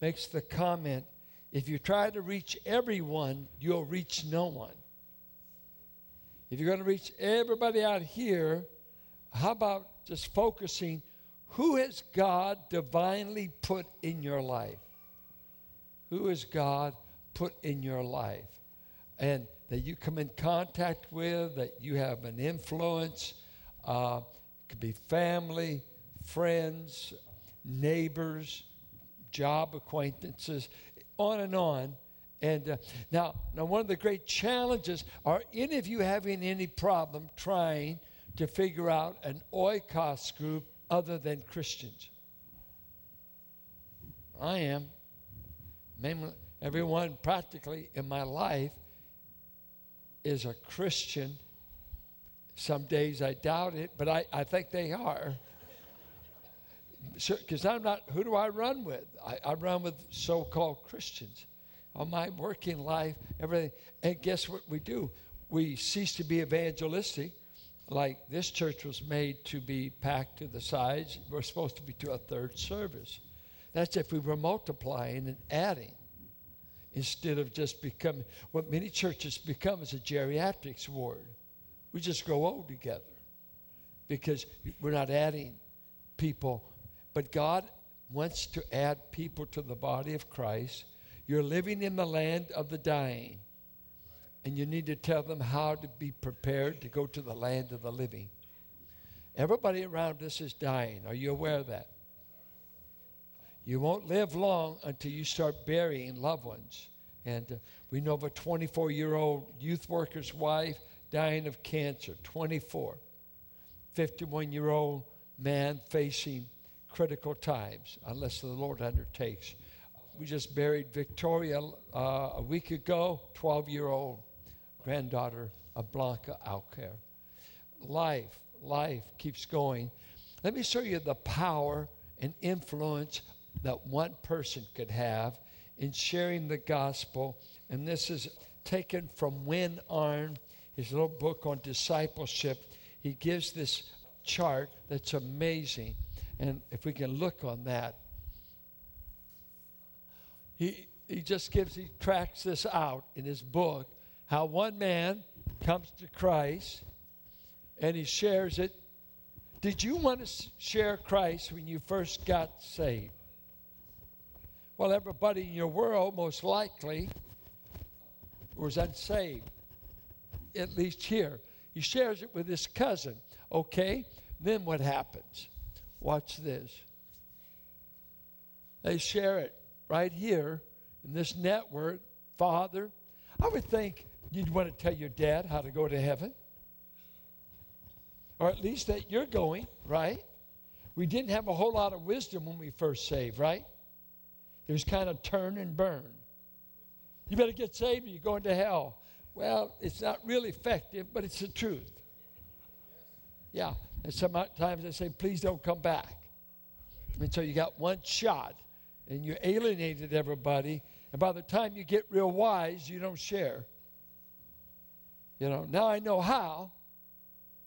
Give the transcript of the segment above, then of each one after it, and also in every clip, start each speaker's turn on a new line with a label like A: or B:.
A: makes the comment if you try to reach everyone, you'll reach no one. If you're going to reach everybody out here, how about just focusing who has God divinely put in your life? Who has God put in your life? And that you come in contact with, that you have an influence. Uh, could be family, friends, neighbors, job acquaintances, on and on. And uh, now, now, one of the great challenges are any of you having any problem trying to figure out an oikos group other than Christians? I am. Everyone practically in my life is a Christian. Some days I doubt it, but I, I think they are. Because I'm not, who do I run with? I, I run with so called Christians. On my working life, everything. And guess what we do? We cease to be evangelistic. Like this church was made to be packed to the sides. We're supposed to be to a third service. That's if we were multiplying and adding instead of just becoming what many churches become is a geriatrics ward. We just grow old together because we're not adding people. But God wants to add people to the body of Christ. You're living in the land of the dying, and you need to tell them how to be prepared to go to the land of the living. Everybody around us is dying. Are you aware of that? You won't live long until you start burying loved ones. And uh, we know of a 24 year old youth worker's wife dying of cancer, 24. 51 year old man facing critical times unless the Lord undertakes. We just buried Victoria uh, a week ago, 12 year old granddaughter of Blanca Alcare. Life, life keeps going. Let me show you the power and influence that one person could have in sharing the gospel. And this is taken from Win Arn, his little book on discipleship. He gives this chart that's amazing. And if we can look on that, he, he just gives, he tracks this out in his book how one man comes to Christ and he shares it. Did you want to share Christ when you first got saved? Well, everybody in your world, most likely, was unsaved, at least here. He shares it with his cousin. Okay, then what happens? Watch this. They share it right here in this network. Father, I would think you'd want to tell your dad how to go to heaven. Or at least that you're going, right? We didn't have a whole lot of wisdom when we first saved, right? It was kind of turn and burn. You better get saved or you're going to hell. Well, it's not really effective, but it's the truth. Yeah. And sometimes I say, please don't come back. And so you got one shot and you alienated everybody. And by the time you get real wise, you don't share. You know, now I know how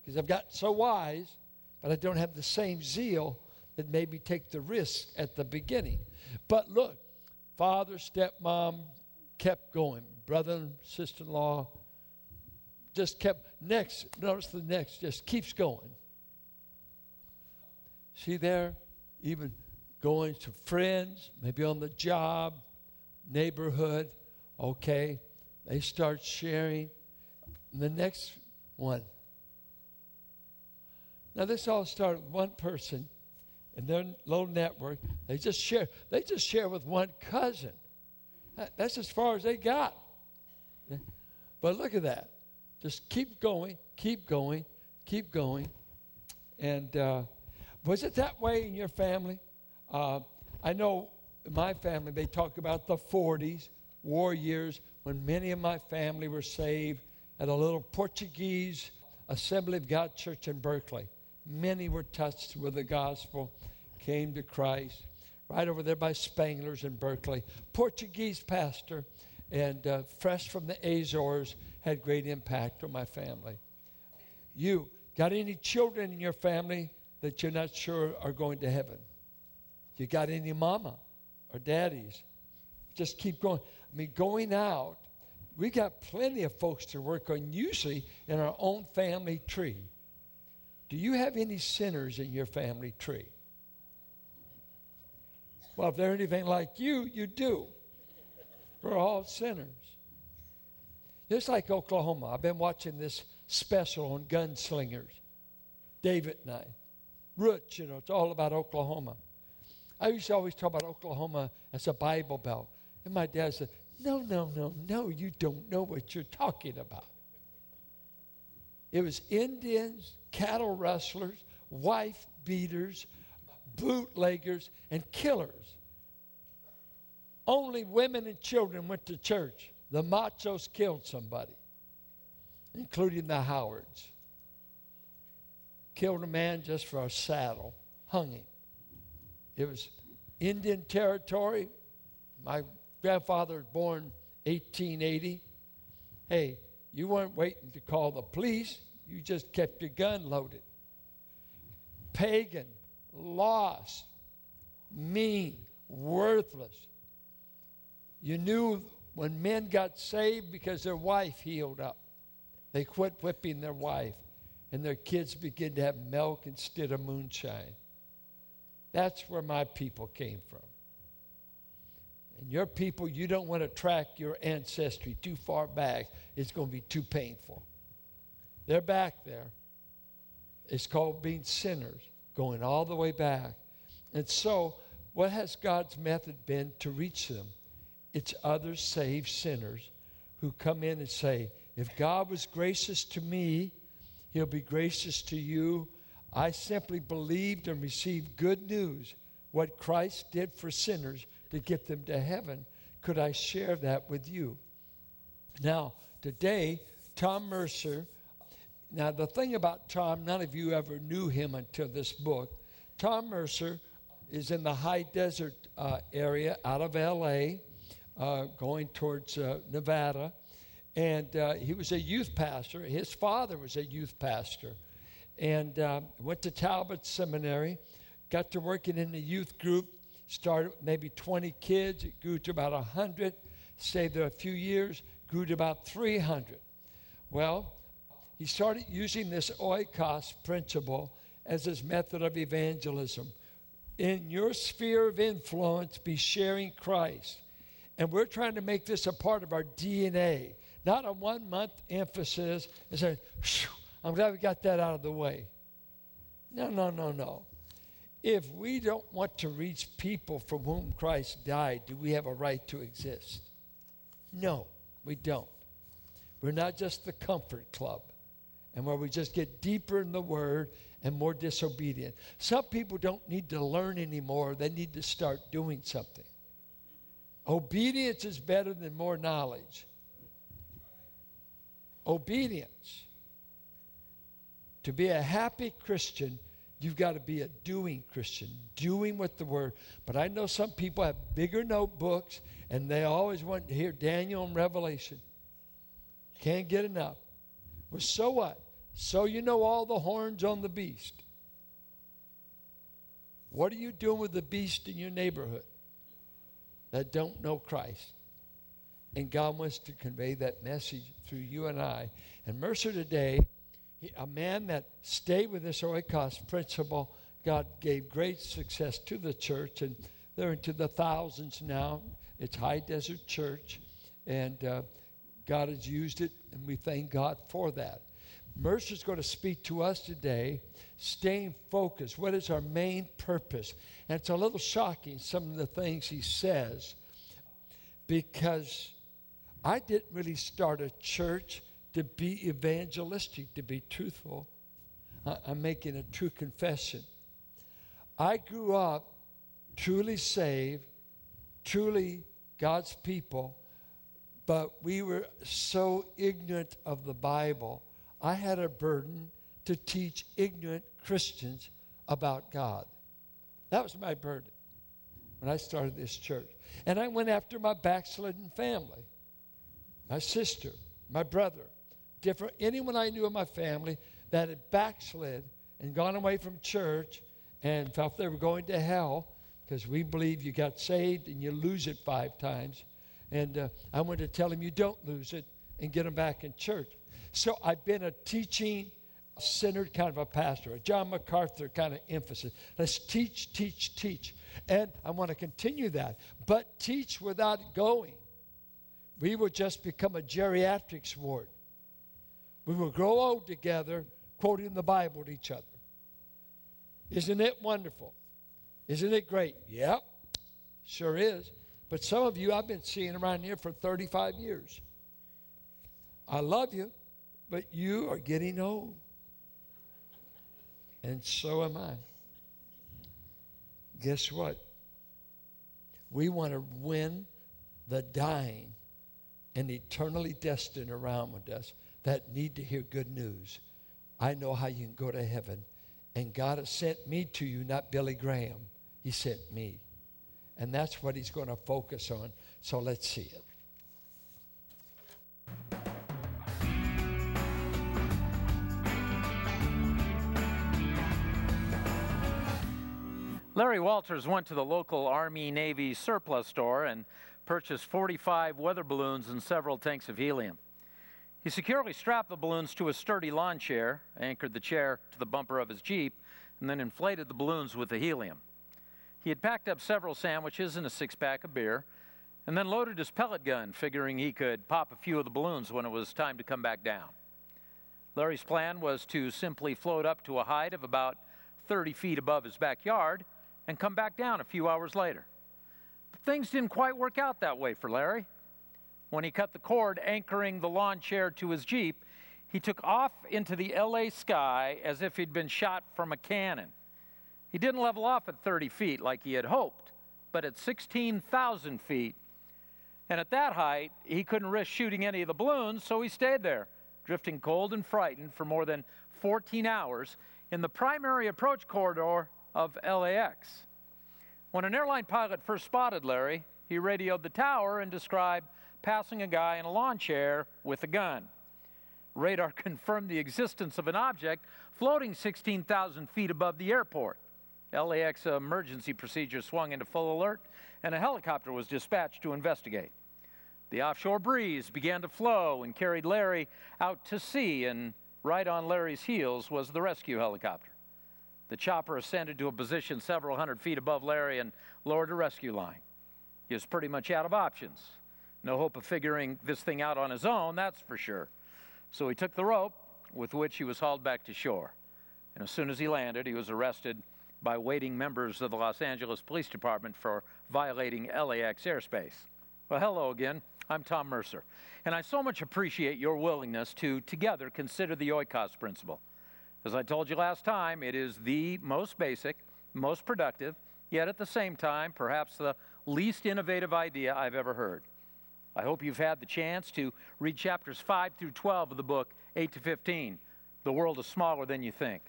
A: because I've got so wise, but I don't have the same zeal that made me take the risk at the beginning. But look, father, stepmom kept going. Brother, and sister in law just kept, next, notice the next, just keeps going. See there, even going to friends, maybe on the job, neighborhood, okay. They start sharing. And the next one. Now, this all started with one person in their little network, they just share. They just share with one cousin. That's as far as they got. But look at that. Just keep going, keep going, keep going. And uh, was it that way in your family? Uh, I know in my family they talk about the 40s, war years, when many of my family were saved at a little Portuguese Assembly of God church in Berkeley. Many were touched with the gospel, came to Christ. Right over there by Spenger's in Berkeley. Portuguese pastor and uh, fresh from the Azores had great impact on my family. You got any children in your family that you're not sure are going to heaven? You got any mama or daddies. Just keep going. I mean, going out, we got plenty of folks to work on, usually in our own family tree. Do you have any sinners in your family tree? Well, if they're anything like you, you do. We're all sinners. Just like Oklahoma. I've been watching this special on gunslingers. David and I. Roots, you know, it's all about Oklahoma. I used to always talk about Oklahoma as a Bible Belt. And my dad said, No, no, no, no, you don't know what you're talking about. It was Indians, cattle rustlers, wife beaters, bootleggers, and killers. Only women and children went to church. The machos killed somebody, including the Howards. Killed a man just for a saddle, hung him. It was Indian territory. My grandfather was born 1880. Hey, you weren't waiting to call the police, you just kept your gun loaded. Pagan, lost, mean, worthless. You knew when men got saved because their wife healed up. They quit whipping their wife, and their kids begin to have milk instead of moonshine. That's where my people came from. And your people, you don't want to track your ancestry too far back. It's going to be too painful. They're back there. It's called being sinners, going all the way back. And so, what has God's method been to reach them? It's other saved sinners who come in and say, If God was gracious to me, He'll be gracious to you I simply believed and received good news, what Christ did for sinners to get them to heaven. Could I share that with you? Now, today, Tom Mercer. Now, the thing about Tom, none of you ever knew him until this book. Tom Mercer is in the high desert uh, area out of LA, uh, going towards uh, Nevada. And uh, he was a youth pastor. His father was a youth pastor and uh, went to Talbot Seminary, got to working in the youth group, started maybe 20 kids, it grew to about 100, stayed there a few years, grew to about 300. Well, he started using this oikos principle as his method of evangelism. In your sphere of influence, be sharing Christ. And we're trying to make this a part of our DNA, not a one month emphasis and saying, I'm glad we got that out of the way. No, no, no, no. If we don't want to reach people for whom Christ died, do we have a right to exist? No, we don't. We're not just the comfort club and where we just get deeper in the word and more disobedient. Some people don't need to learn anymore, they need to start doing something. Obedience is better than more knowledge. Obedience. To be a happy Christian, you've got to be a doing Christian, doing with the word. But I know some people have bigger notebooks and they always want to hear Daniel and Revelation. Can't get enough. Well, so what? So you know all the horns on the beast. What are you doing with the beast in your neighborhood that don't know Christ? And God wants to convey that message through you and I. And Mercer today a man that stayed with this oikos principle, God gave great success to the church, and they're into the thousands now. It's High Desert Church, and uh, God has used it, and we thank God for that. Mercer's going to speak to us today, staying focused. What is our main purpose? And it's a little shocking, some of the things he says, because I didn't really start a church to be evangelistic, to be truthful. I'm making a true confession. I grew up truly saved, truly God's people, but we were so ignorant of the Bible. I had a burden to teach ignorant Christians about God. That was my burden when I started this church. And I went after my backslidden family my sister, my brother, different anyone I knew in my family that had backslid and gone away from church and felt they were going to hell because we believe you got saved and you lose it five times. And uh, I want to tell him you don't lose it and get them back in church. So I've been a teaching centered kind of a pastor, a John MacArthur kind of emphasis. Let's teach, teach, teach. And I want to continue that, but teach without going. We will just become a geriatrics ward. We will grow old together, quoting the Bible to each other. Isn't it wonderful? Isn't it great? Yep, sure is. But some of you I've been seeing around here for 35 years. I love you, but you are getting old. And so am I. Guess what? We want to win the dying and eternally destined around with us that need to hear good news. I know how you can go to heaven. And God has sent me to you, not Billy Graham. He sent me. And that's what he's going to focus on. So let's see it.
B: Larry Walters went to the local Army Navy surplus store and purchased 45 weather balloons and several tanks of helium. He securely strapped the balloons to a sturdy lawn chair, anchored the chair to the bumper of his Jeep, and then inflated the balloons with the helium. He had packed up several sandwiches and a six pack of beer, and then loaded his pellet gun, figuring he could pop a few of the balloons when it was time to come back down. Larry's plan was to simply float up to a height of about 30 feet above his backyard and come back down a few hours later. Things didn't quite work out that way for Larry. When he cut the cord anchoring the lawn chair to his Jeep, he took off into the LA sky as if he'd been shot from a cannon. He didn't level off at 30 feet like he had hoped, but at 16,000 feet. And at that height, he couldn't risk shooting any of the balloons, so he stayed there, drifting cold and frightened for more than 14 hours in the primary approach corridor of LAX. When an airline pilot first spotted Larry, he radioed the tower and described passing a guy in a lawn chair with a gun. Radar confirmed the existence of an object floating 16,000 feet above the airport. LAX emergency procedure swung into full alert, and a helicopter was dispatched to investigate. The offshore breeze began to flow and carried Larry out to sea, and right on Larry's heels was the rescue helicopter. The chopper ascended to a position several hundred feet above Larry and lowered a rescue line. He was pretty much out of options. No hope of figuring this thing out on his own, that's for sure. So he took the rope with which he was hauled back to shore. And as soon as he landed, he was arrested by waiting members of the Los Angeles Police Department for violating LAX airspace. Well, hello again. I'm Tom Mercer, and I so much appreciate your willingness to together consider the oikos principle. As I told you last time, it is the most basic, most productive, yet at the same time, perhaps the least innovative idea I've ever heard. I hope you've had the chance to read chapters 5 through 12 of the book 8 to 15. The world is smaller than you think.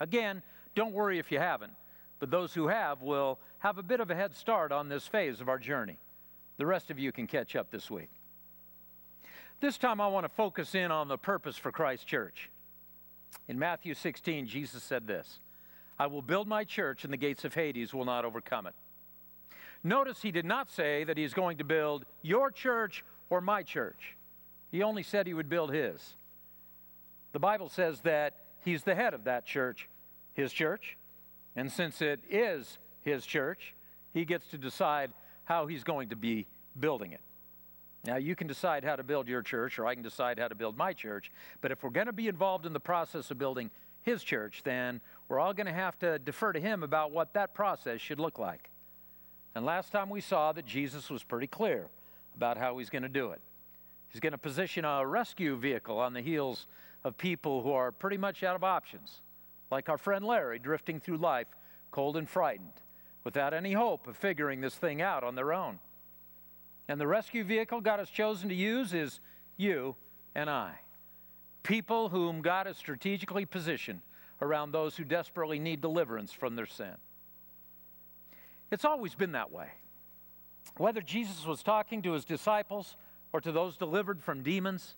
B: Again, don't worry if you haven't, but those who have will have a bit of a head start on this phase of our journey. The rest of you can catch up this week. This time I want to focus in on the purpose for Christ Church. In Matthew 16, Jesus said this I will build my church, and the gates of Hades will not overcome it. Notice he did not say that he's going to build your church or my church. He only said he would build his. The Bible says that he's the head of that church, his church. And since it is his church, he gets to decide how he's going to be building it. Now, you can decide how to build your church, or I can decide how to build my church. But if we're going to be involved in the process of building his church, then we're all going to have to defer to him about what that process should look like. And last time we saw that Jesus was pretty clear about how he's going to do it. He's going to position a rescue vehicle on the heels of people who are pretty much out of options, like our friend Larry drifting through life cold and frightened, without any hope of figuring this thing out on their own. And the rescue vehicle God has chosen to use is you and I. People whom God has strategically positioned around those who desperately need deliverance from their sin. It's always been that way. Whether Jesus was talking to his disciples or to those delivered from demons,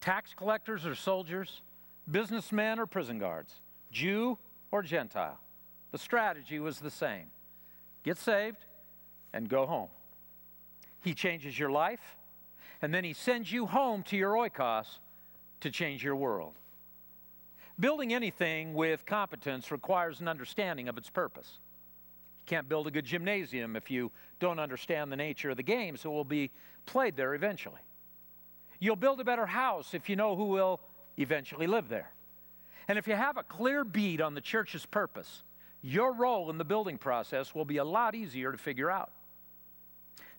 B: tax collectors or soldiers, businessmen or prison guards, Jew or Gentile, the strategy was the same get saved, and go home. He changes your life, and then He sends you home to your oikos to change your world. Building anything with competence requires an understanding of its purpose. You can't build a good gymnasium if you don't understand the nature of the games that will be played there eventually. You'll build a better house if you know who will eventually live there. And if you have a clear bead on the church's purpose, your role in the building process will be a lot easier to figure out.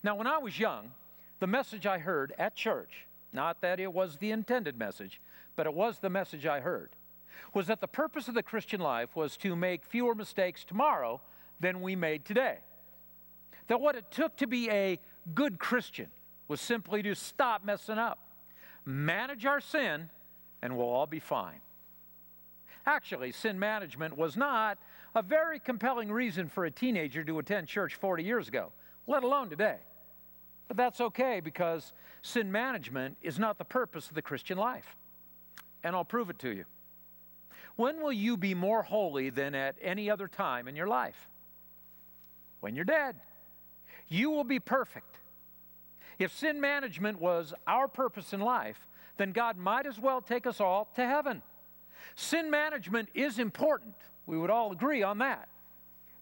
B: Now, when I was young, the message I heard at church, not that it was the intended message, but it was the message I heard, was that the purpose of the Christian life was to make fewer mistakes tomorrow than we made today. That what it took to be a good Christian was simply to stop messing up, manage our sin, and we'll all be fine. Actually, sin management was not a very compelling reason for a teenager to attend church 40 years ago, let alone today. But that's okay because sin management is not the purpose of the Christian life. And I'll prove it to you. When will you be more holy than at any other time in your life? When you're dead. You will be perfect. If sin management was our purpose in life, then God might as well take us all to heaven. Sin management is important. We would all agree on that.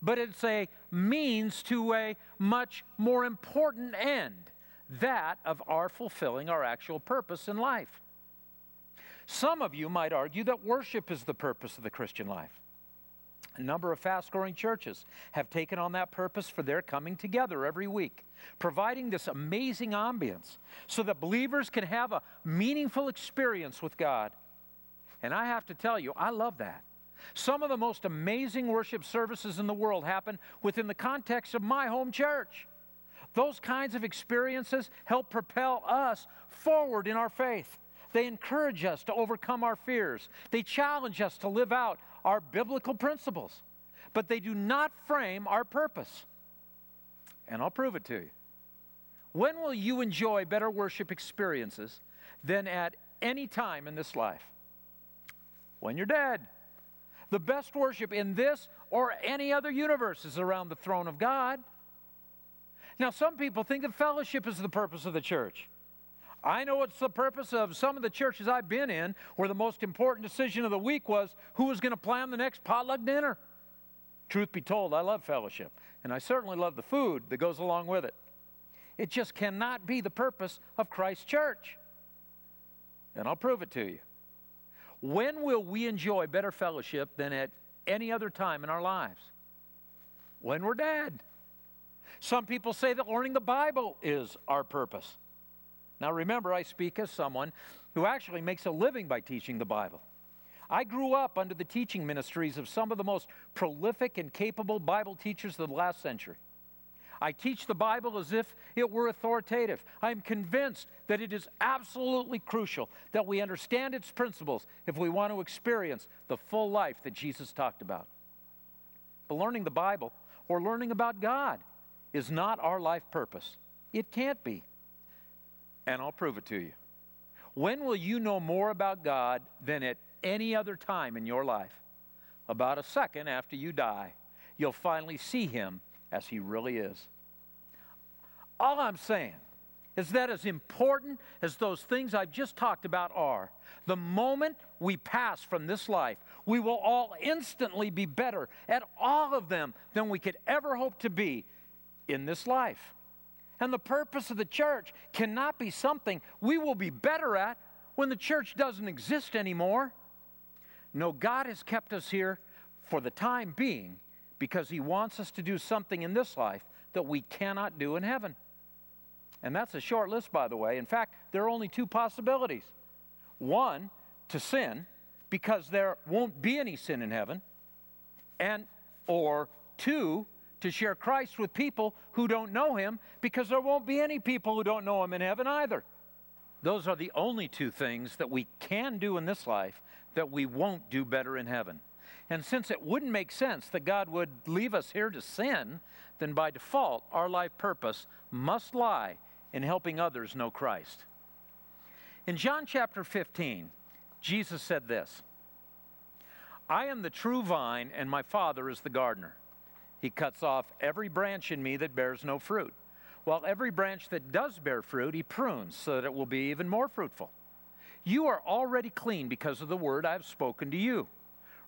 B: But it's a means to a much more important end that of our fulfilling our actual purpose in life. Some of you might argue that worship is the purpose of the Christian life. A number of fast growing churches have taken on that purpose for their coming together every week, providing this amazing ambience so that believers can have a meaningful experience with God. And I have to tell you, I love that. Some of the most amazing worship services in the world happen within the context of my home church. Those kinds of experiences help propel us forward in our faith. They encourage us to overcome our fears. They challenge us to live out our biblical principles, but they do not frame our purpose. And I'll prove it to you. When will you enjoy better worship experiences than at any time in this life? When you're dead. The best worship in this or any other universe is around the throne of God. Now, some people think that fellowship is the purpose of the church. I know it's the purpose of some of the churches I've been in where the most important decision of the week was who was going to plan the next potluck dinner. Truth be told, I love fellowship, and I certainly love the food that goes along with it. It just cannot be the purpose of Christ's church. And I'll prove it to you. When will we enjoy better fellowship than at any other time in our lives? When we're dead. Some people say that learning the Bible is our purpose. Now, remember, I speak as someone who actually makes a living by teaching the Bible. I grew up under the teaching ministries of some of the most prolific and capable Bible teachers of the last century. I teach the Bible as if it were authoritative. I am convinced that it is absolutely crucial that we understand its principles if we want to experience the full life that Jesus talked about. But learning the Bible or learning about God is not our life purpose. It can't be and I'll prove it to you. When will you know more about God than at any other time in your life? About a second after you die, you'll finally see Him as He really is. All I'm saying is that as important as those things I've just talked about are, the moment we pass from this life, we will all instantly be better at all of them than we could ever hope to be in this life. And the purpose of the church cannot be something we will be better at when the church doesn't exist anymore. No, God has kept us here for the time being because He wants us to do something in this life that we cannot do in heaven. And that's a short list, by the way. In fact, there are only two possibilities one, to sin, because there won't be any sin in heaven, and or two, to share Christ with people who don't know him because there won't be any people who don't know him in heaven either. Those are the only two things that we can do in this life that we won't do better in heaven. And since it wouldn't make sense that God would leave us here to sin, then by default, our life purpose must lie in helping others know Christ. In John chapter 15, Jesus said this I am the true vine, and my Father is the gardener. He cuts off every branch in me that bears no fruit, while every branch that does bear fruit, he prunes so that it will be even more fruitful. You are already clean because of the word I have spoken to you.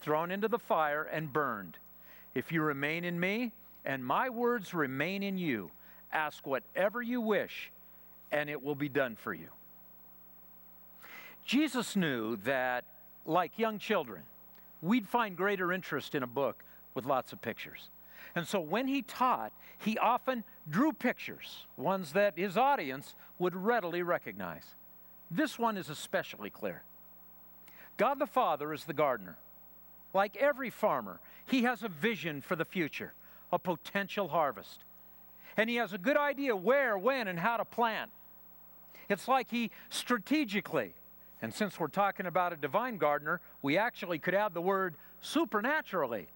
B: thrown into the fire, and burned. If you remain in me, and my words remain in you, ask whatever you wish, and it will be done for you. Jesus knew that, like young children, we'd find greater interest in a book with lots of pictures. And so when he taught, he often drew pictures, ones that his audience would readily recognize. This one is especially clear. God the Father is the gardener. Like every farmer, he has a vision for the future, a potential harvest. And he has a good idea where, when, and how to plant. It's like he strategically, and since we're talking about a divine gardener, we actually could add the word supernaturally,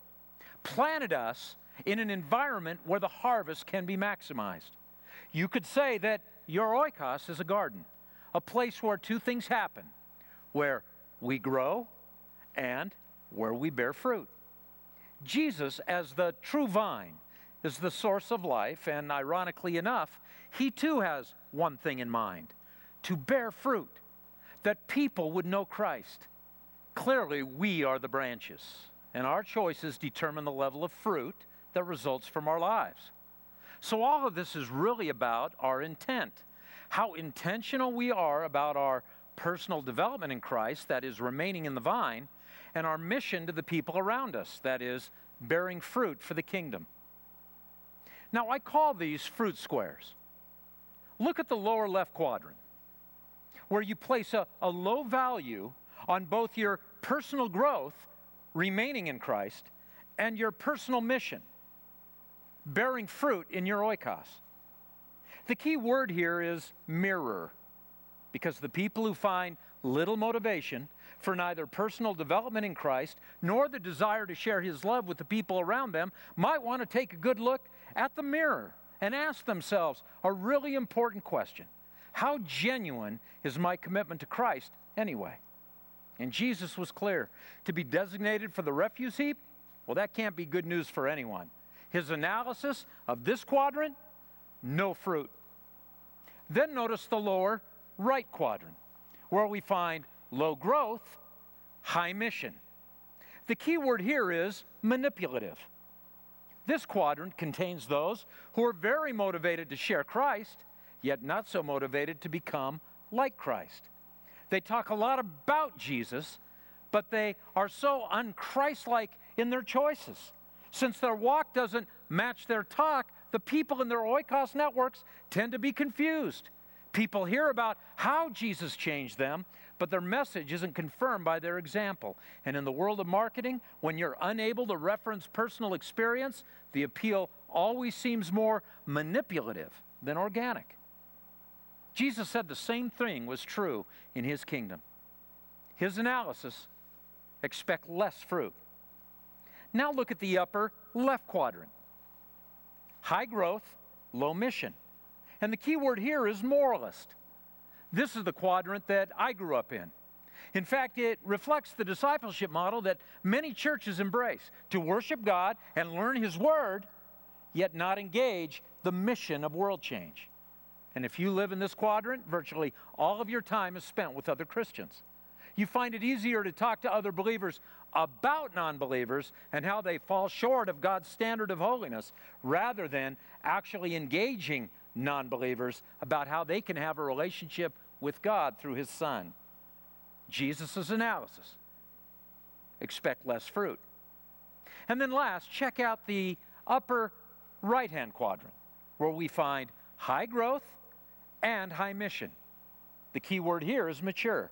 B: planted us in an environment where the harvest can be maximized. You could say that your oikos is a garden, a place where two things happen where we grow and where we bear fruit. Jesus, as the true vine, is the source of life, and ironically enough, he too has one thing in mind to bear fruit, that people would know Christ. Clearly, we are the branches, and our choices determine the level of fruit that results from our lives. So, all of this is really about our intent. How intentional we are about our personal development in Christ, that is, remaining in the vine, and our mission to the people around us, that is, bearing fruit for the kingdom. Now, I call these fruit squares. Look at the lower left quadrant, where you place a, a low value on both your personal growth, remaining in Christ, and your personal mission, bearing fruit in your oikos. The key word here is mirror, because the people who find little motivation for neither personal development in Christ nor the desire to share his love with the people around them might want to take a good look at the mirror and ask themselves a really important question How genuine is my commitment to Christ anyway? And Jesus was clear to be designated for the refuse heap, well, that can't be good news for anyone. His analysis of this quadrant, no fruit. Then notice the lower right quadrant, where we find low growth, high mission. The key word here is manipulative. This quadrant contains those who are very motivated to share Christ, yet not so motivated to become like Christ. They talk a lot about Jesus, but they are so unchristlike in their choices. Since their walk doesn't match their talk, the people in their oikos networks tend to be confused. People hear about how Jesus changed them, but their message isn't confirmed by their example. And in the world of marketing, when you're unable to reference personal experience, the appeal always seems more manipulative than organic. Jesus said the same thing was true in his kingdom. His analysis expect less fruit. Now look at the upper left quadrant high growth, low mission. And the key word here is moralist. This is the quadrant that I grew up in. In fact, it reflects the discipleship model that many churches embrace to worship God and learn His Word, yet not engage the mission of world change. And if you live in this quadrant, virtually all of your time is spent with other Christians. You find it easier to talk to other believers about non believers and how they fall short of God's standard of holiness rather than actually engaging non believers about how they can have a relationship with God through His Son. Jesus' analysis expect less fruit. And then last, check out the upper right hand quadrant where we find high growth and high mission. The key word here is mature.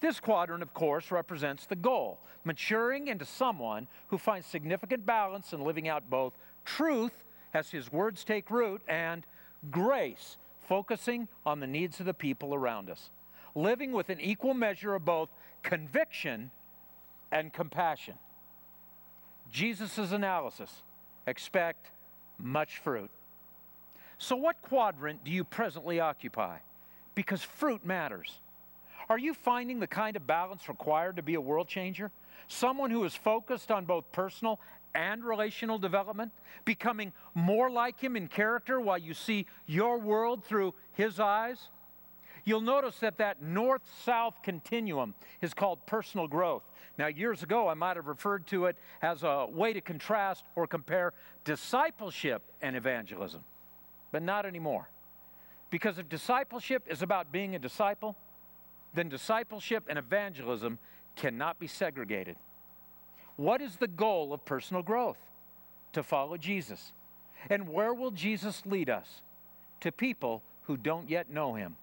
B: This quadrant, of course, represents the goal maturing into someone who finds significant balance in living out both truth as his words take root, and grace, focusing on the needs of the people around us. Living with an equal measure of both conviction and compassion. Jesus' analysis expect much fruit. So, what quadrant do you presently occupy? Because fruit matters. Are you finding the kind of balance required to be a world changer? Someone who is focused on both personal and relational development, becoming more like Him in character while you see your world through His eyes? You'll notice that that north south continuum is called personal growth. Now, years ago, I might have referred to it as a way to contrast or compare discipleship and evangelism, but not anymore. Because if discipleship is about being a disciple, then discipleship and evangelism cannot be segregated. What is the goal of personal growth? To follow Jesus. And where will Jesus lead us? To people who don't yet know him.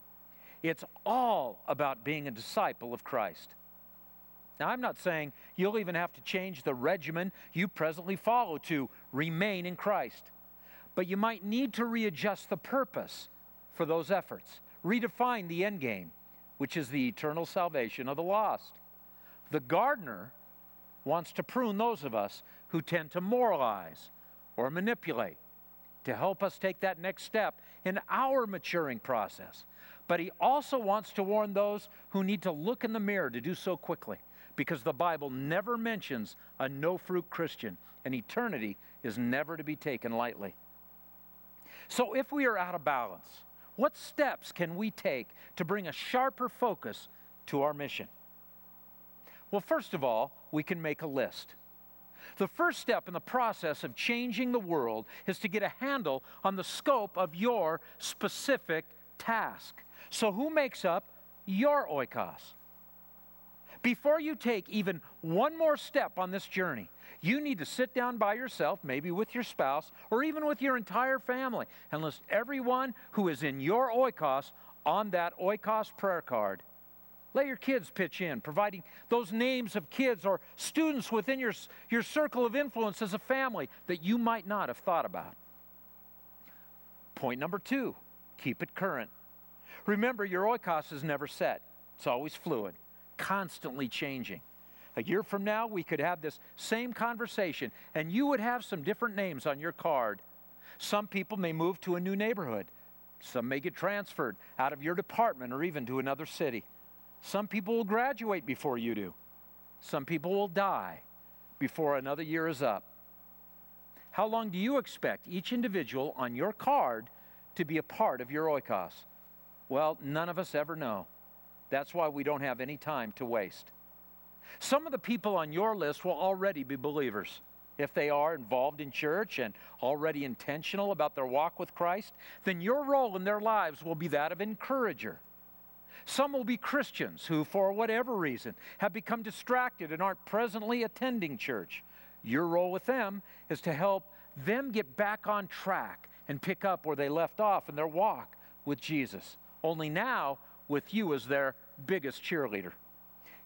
B: It's all about being a disciple of Christ. Now, I'm not saying you'll even have to change the regimen you presently follow to remain in Christ, but you might need to readjust the purpose for those efforts, redefine the end game, which is the eternal salvation of the lost. The gardener wants to prune those of us who tend to moralize or manipulate to help us take that next step in our maturing process. But he also wants to warn those who need to look in the mirror to do so quickly because the Bible never mentions a no fruit Christian, and eternity is never to be taken lightly. So, if we are out of balance, what steps can we take to bring a sharper focus to our mission? Well, first of all, we can make a list. The first step in the process of changing the world is to get a handle on the scope of your specific task. So, who makes up your oikos? Before you take even one more step on this journey, you need to sit down by yourself, maybe with your spouse, or even with your entire family, and list everyone who is in your oikos on that oikos prayer card. Let your kids pitch in, providing those names of kids or students within your, your circle of influence as a family that you might not have thought about. Point number two keep it current. Remember, your oikos is never set, it's always fluid, constantly changing. A year from now, we could have this same conversation, and you would have some different names on your card. Some people may move to a new neighborhood. Some may get transferred out of your department or even to another city. Some people will graduate before you do. Some people will die before another year is up. How long do you expect each individual on your card to be a part of your oikos? Well, none of us ever know. That's why we don't have any time to waste. Some of the people on your list will already be believers. If they are involved in church and already intentional about their walk with Christ, then your role in their lives will be that of encourager. Some will be Christians who, for whatever reason, have become distracted and aren't presently attending church. Your role with them is to help them get back on track and pick up where they left off in their walk with Jesus. Only now with you as their biggest cheerleader.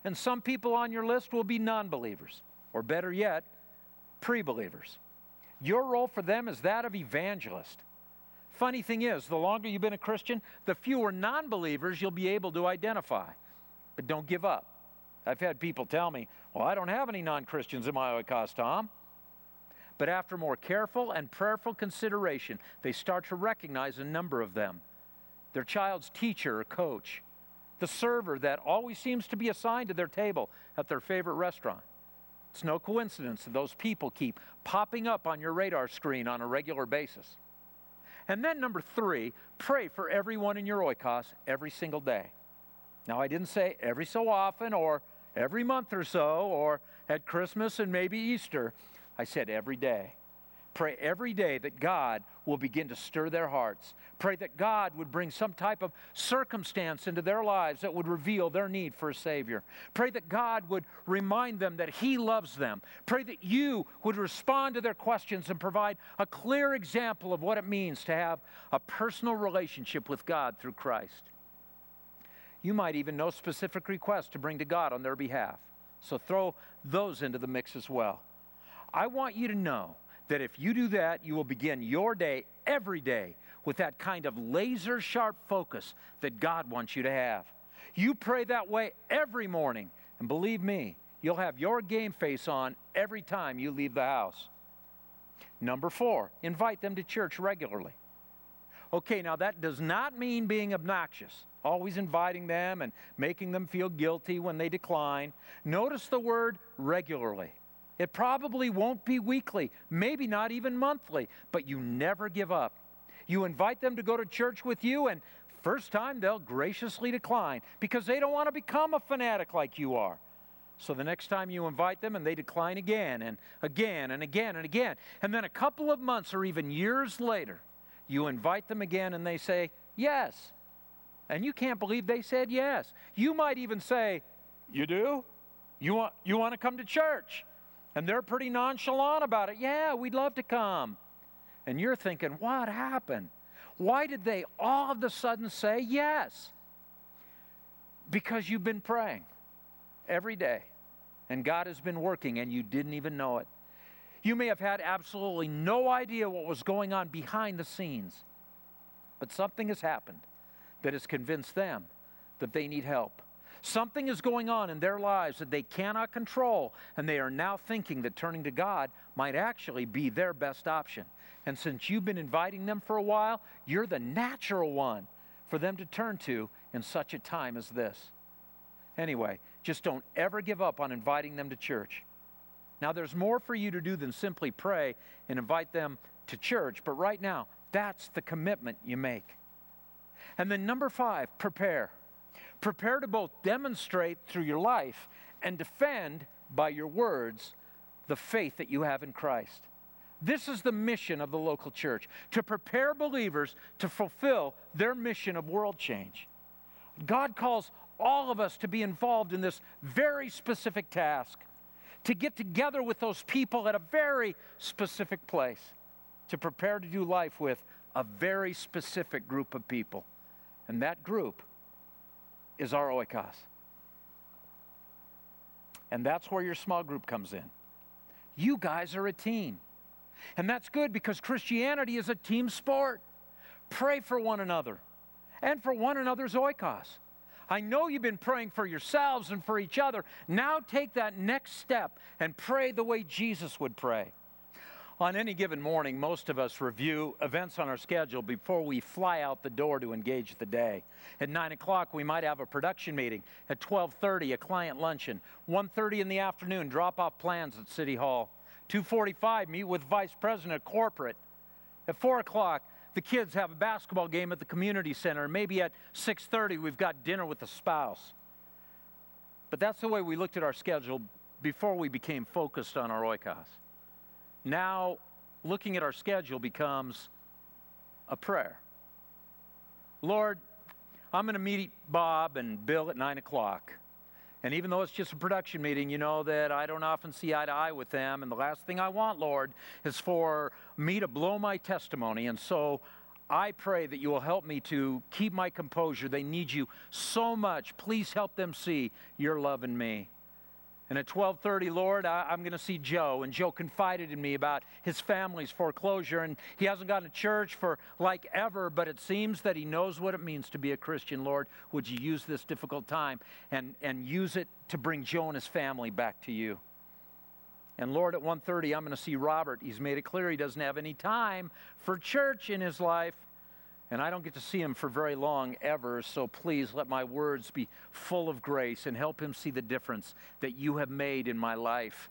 B: And some people on your list will be non believers, or better yet, pre believers. Your role for them is that of evangelist. Funny thing is, the longer you've been a Christian, the fewer non believers you'll be able to identify. But don't give up. I've had people tell me, well, I don't have any non Christians in my oikos, Tom. But after more careful and prayerful consideration, they start to recognize a number of them their child's teacher or coach, the server that always seems to be assigned to their table at their favorite restaurant. It's no coincidence that those people keep popping up on your radar screen on a regular basis. And then, number three, pray for everyone in your oikos every single day. Now, I didn't say every so often or every month or so or at Christmas and maybe Easter. I said every day. Pray every day that God will begin to stir their hearts. Pray that God would bring some type of circumstance into their lives that would reveal their need for a Savior. Pray that God would remind them that He loves them. Pray that you would respond to their questions and provide a clear example of what it means to have a personal relationship with God through Christ. You might even know specific requests to bring to God on their behalf. So throw those into the mix as well. I want you to know that if you do that, you will begin your day every day with that kind of laser sharp focus that God wants you to have. You pray that way every morning, and believe me, you'll have your game face on every time you leave the house. Number four, invite them to church regularly. Okay, now that does not mean being obnoxious, always inviting them and making them feel guilty when they decline. Notice the word regularly. It probably won't be weekly, maybe not even monthly, but you never give up. You invite them to go to church with you, and first time they'll graciously decline because they don't want to become a fanatic like you are. So the next time you invite them and they decline again and again and again and again, and then a couple of months or even years later, you invite them again and they say, Yes. And you can't believe they said yes. You might even say, You do? You want, you want to come to church? And they're pretty nonchalant about it. Yeah, we'd love to come. And you're thinking, what happened? Why did they all of a sudden say yes? Because you've been praying every day, and God has been working, and you didn't even know it. You may have had absolutely no idea what was going on behind the scenes, but something has happened that has convinced them that they need help. Something is going on in their lives that they cannot control, and they are now thinking that turning to God might actually be their best option. And since you've been inviting them for a while, you're the natural one for them to turn to in such a time as this. Anyway, just don't ever give up on inviting them to church. Now, there's more for you to do than simply pray and invite them to church, but right now, that's the commitment you make. And then, number five, prepare. Prepare to both demonstrate through your life and defend by your words the faith that you have in Christ. This is the mission of the local church to prepare believers to fulfill their mission of world change. God calls all of us to be involved in this very specific task, to get together with those people at a very specific place, to prepare to do life with a very specific group of people. And that group is our oikos. And that's where your small group comes in. You guys are a team. And that's good because Christianity is a team sport. Pray for one another and for one another's oikos. I know you've been praying for yourselves and for each other. Now take that next step and pray the way Jesus would pray. On any given morning, most of us review events on our schedule before we fly out the door to engage the day. At 9 o'clock, we might have a production meeting. At 12.30, a client luncheon. 1.30 in the afternoon, drop off plans at City Hall. 2.45, meet with Vice President of Corporate. At 4 o'clock, the kids have a basketball game at the community center. Maybe at 6.30, we've got dinner with the spouse. But that's the way we looked at our schedule before we became focused on our oikos now looking at our schedule becomes a prayer. Lord, I'm going to meet Bob and Bill at 9 o'clock. And even though it's just a production meeting, you know that I don't often see eye to eye with them. And the last thing I want, Lord, is for me to blow my testimony. And so I pray that you will help me to keep my composure. They need you so much. Please help them see your love in me. And at 12:30, Lord, I, am going to see Joe, and Joe confided in me about his family's foreclosure, and he hasn't gone to church for like ever, but it seems that he knows what it means to be a Christian. Lord, would you use this difficult time and and use it to bring Joe and his family back to you? And Lord, at 1:30, I'm going to see Robert. He's made it clear he doesn't have any time for church in his life, and I don't get to see him for very long ever, so please let my words be full of grace and help him see the difference that you have made in my life.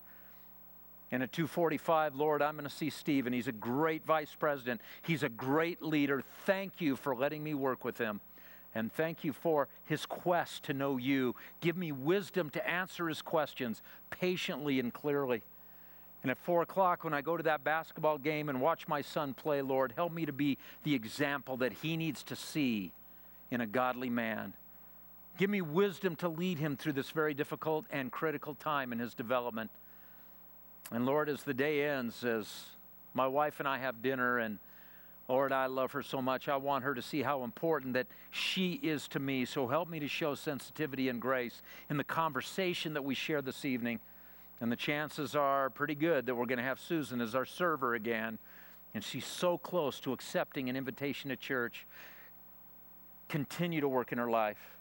B: And at 245, Lord, I'm going to see Stephen. He's a great vice president. He's a great leader. Thank you for letting me work with him. And thank you for his quest to know you. Give me wisdom to answer his questions patiently and clearly. And at four o'clock, when I go to that basketball game and watch my son play, Lord, help me to be the example that he needs to see in a godly man. Give me wisdom to lead him through this very difficult and critical time in his development. And Lord, as the day ends, as my wife and I have dinner, and Lord, I love her so much, I want her to see how important that she is to me. So help me to show sensitivity and grace in the conversation that we share this evening And the chances are pretty good that we're going to have Susan as our server again. And she's so close to accepting an invitation to church. Continue to work in her life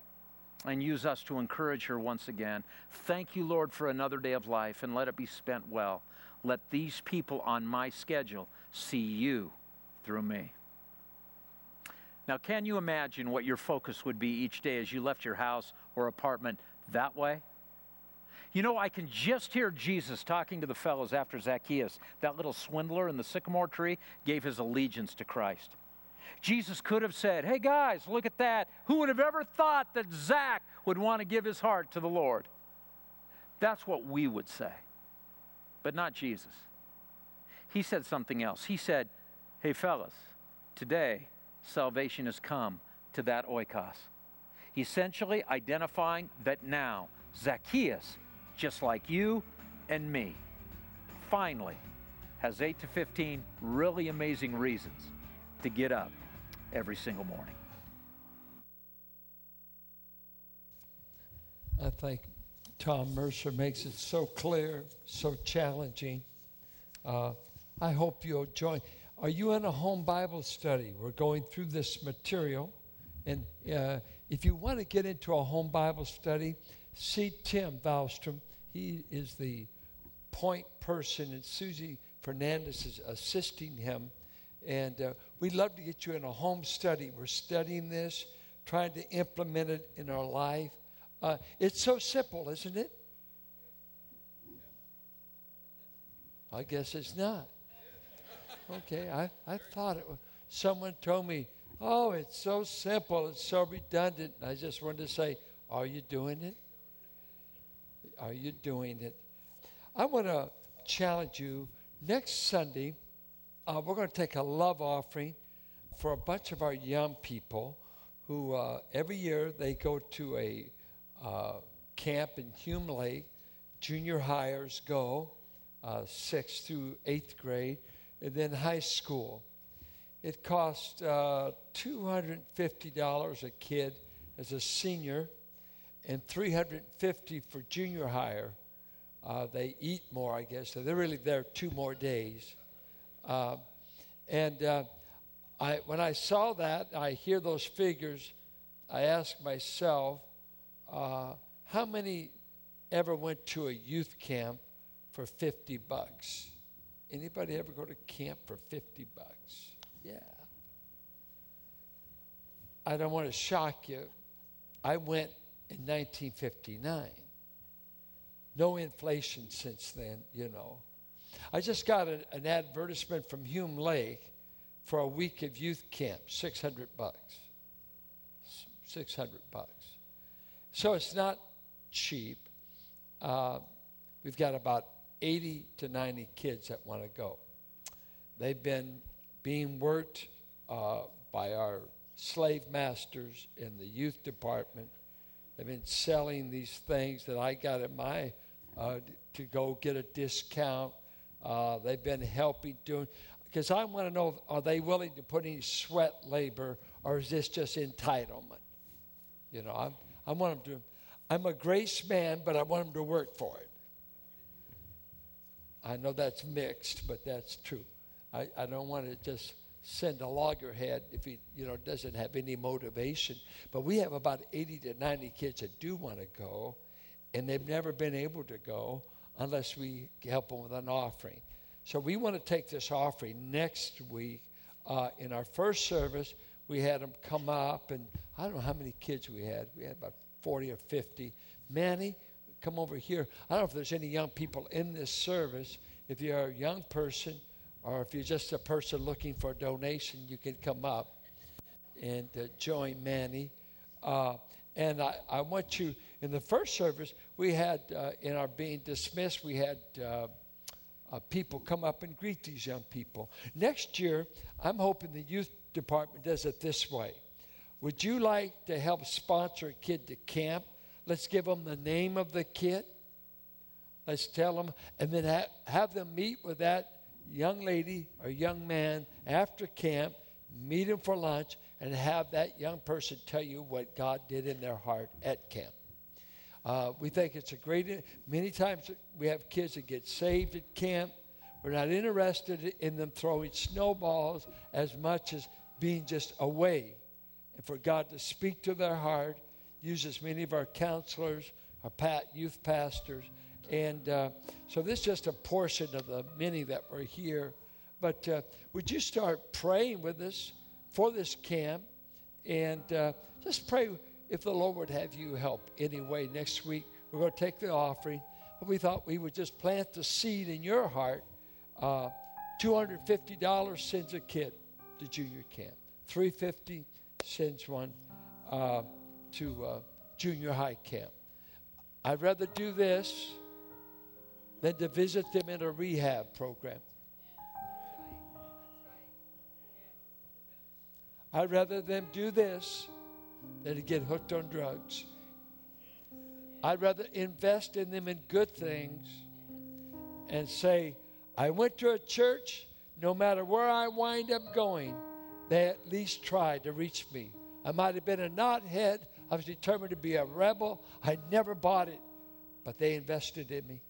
B: and use us to encourage her once again. Thank you, Lord, for another day of life and let it be spent well. Let these people on my schedule see you through me. Now, can you imagine what your focus would be each day as you left your house or apartment that way? You know, I can just hear Jesus talking to the fellows after Zacchaeus, that little swindler in the sycamore tree, gave his allegiance to Christ. Jesus could have said, Hey guys, look at that. Who would have ever thought that Zach would want to give his heart to the Lord? That's what we would say, but not Jesus. He said something else. He said, Hey fellas, today salvation has come to that oikos. Essentially identifying that now Zacchaeus, just like you and me, finally has 8 to 15 really amazing reasons to get up every single morning.
A: I think Tom Mercer makes it so clear, so challenging. Uh, I hope you'll join. Are you in a home Bible study? We're going through this material. And uh, if you want to get into a home Bible study, see Tim Valstrom. He is the point person, and Susie Fernandez is assisting him. And uh, we'd love to get you in a home study. We're studying this, trying to implement it in our life. Uh, it's so simple, isn't it? I guess it's not. Okay, I, I thought it was. Someone told me, oh, it's so simple, it's so redundant. And I just wanted to say, are you doing it? Are you doing it? I want to challenge you next Sunday. Uh, we're going to take a love offering for a bunch of our young people who uh, every year they go to a uh, camp in Hume Lake. Junior hires go, uh, sixth through eighth grade and then high school. It costs uh, $250 a kid as a senior and 350 for junior hire. Uh, they eat more, I guess. So they're really there two more days. Uh, and uh, I, when I saw that, I hear those figures. I ask myself, uh, how many ever went to a youth camp for 50 bucks? Anybody ever go to camp for 50 bucks? Yeah. I don't want to shock you. I went in 1959. No inflation since then, you know. I just got a, an advertisement from Hume Lake for a week of youth camp, 600 bucks. 600 bucks. So it's not cheap. Uh, we've got about 80 to 90 kids that want to go. They've been being worked uh, by our slave masters in the youth department. They've been selling these things that I got in my uh, to go get a discount. Uh, they've been helping doing because I want to know are they willing to put any sweat labor or is this just entitlement? You know, I'm, I want them to. I'm a grace man, but I want them to work for it. I know that's mixed, but that's true. I, I don't want to just send a loggerhead if he you know doesn't have any motivation. But we have about 80 to 90 kids that do want to go, and they've never been able to go unless we help them with an offering. So we want to take this offering next week. Uh, in our first service, we had them come up, and I don't know how many kids we had. We had about 40 or 50. Manny, come over here. I don't know if there's any young people in this service. If you're a young person or if you're just a person looking for a donation, you can come up and uh, join Manny. Uh, and I, I want you, in the first service, we had, uh, in our being dismissed, we had uh, uh, people come up and greet these young people. Next year, I'm hoping the youth department does it this way. Would you like to help sponsor a kid to camp Let's give them the name of the kid. Let's tell them, and then ha- have them meet with that young lady or young man after camp, meet them for lunch, and have that young person tell you what God did in their heart at camp. Uh, we think it's a great. Many times we have kids that get saved at camp. We're not interested in them throwing snowballs as much as being just away, and for God to speak to their heart. Uses many of our counselors, our youth pastors, and uh, so this is just a portion of the many that were here. But uh, would you start praying with us for this camp, and uh, just pray if the Lord would have you help anyway. Next week, we're going to take the offering. But we thought we would just plant the seed in your heart. Uh, $250 sends a kid to junior camp. 350 sends one uh, to uh, junior high camp. I'd rather do this than to visit them in a rehab program. I'd rather them do this than to get hooked on drugs. I'd rather invest in them in good things and say, I went to a church, no matter where I wind up going, they at least tried to reach me. I might have been a knothead. I was determined to be a rebel. I never bought it, but they invested in me.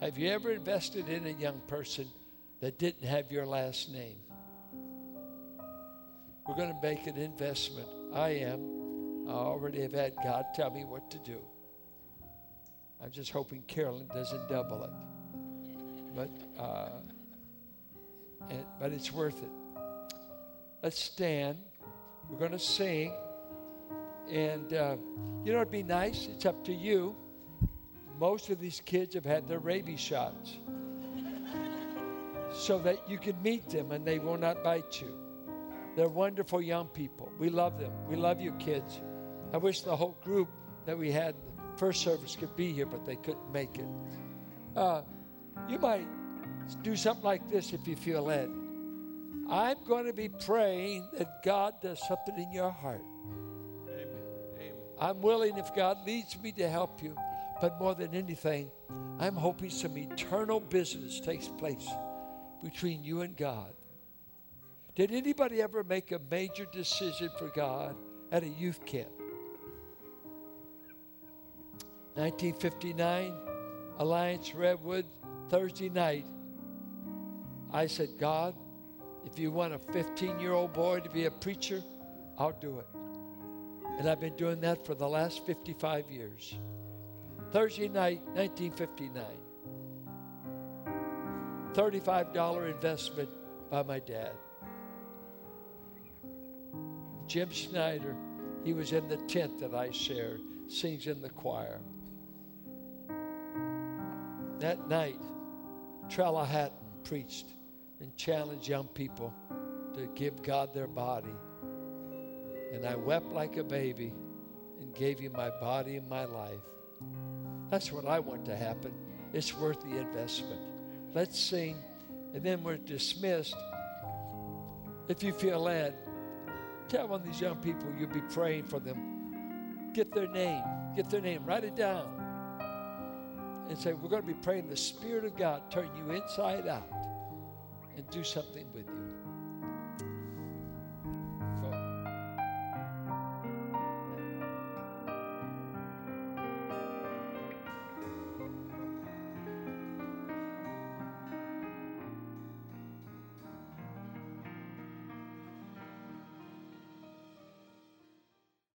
A: Have you ever invested in a young person that didn't have your last name? We're going to make an investment. I am. I already have had God tell me what to do. I'm just hoping Carolyn doesn't double it. But, uh, and, but it's worth it. Let's stand. We're going to sing. And, uh, you know, it'd be nice. It's up to you. Most of these kids have had their rabies shots so that you can meet them and they will not bite you. They're wonderful young people. We love them. We love you, kids. I wish the whole group that we had first service could be here, but they couldn't make it. Uh, you might do something like this if you feel led. I'm going to be praying that God does something in your heart. Amen. Amen. I'm willing, if God leads me, to help you. But more than anything, I'm hoping some eternal business takes place between you and God. Did anybody ever make a major decision for God at a youth camp? 1959, Alliance Redwood, Thursday night. I said, God, if you want a 15 year old boy to be a preacher, I'll do it. And I've been doing that for the last 55 years. Thursday night, 1959. $35 investment by my dad. Jim Schneider, he was in the tent that I shared, sings in the choir. That night, Trella Hatton preached and challenged young people to give God their body. And I wept like a baby and gave you my body and my life. That's what I want to happen. It's worth the investment. Let's sing, and then we're dismissed. If you feel led, Tell one of these young people you'll be praying for them. Get their name. Get their name. Write it down. And say, We're going to be praying the Spirit of God turn you inside out and do something with you.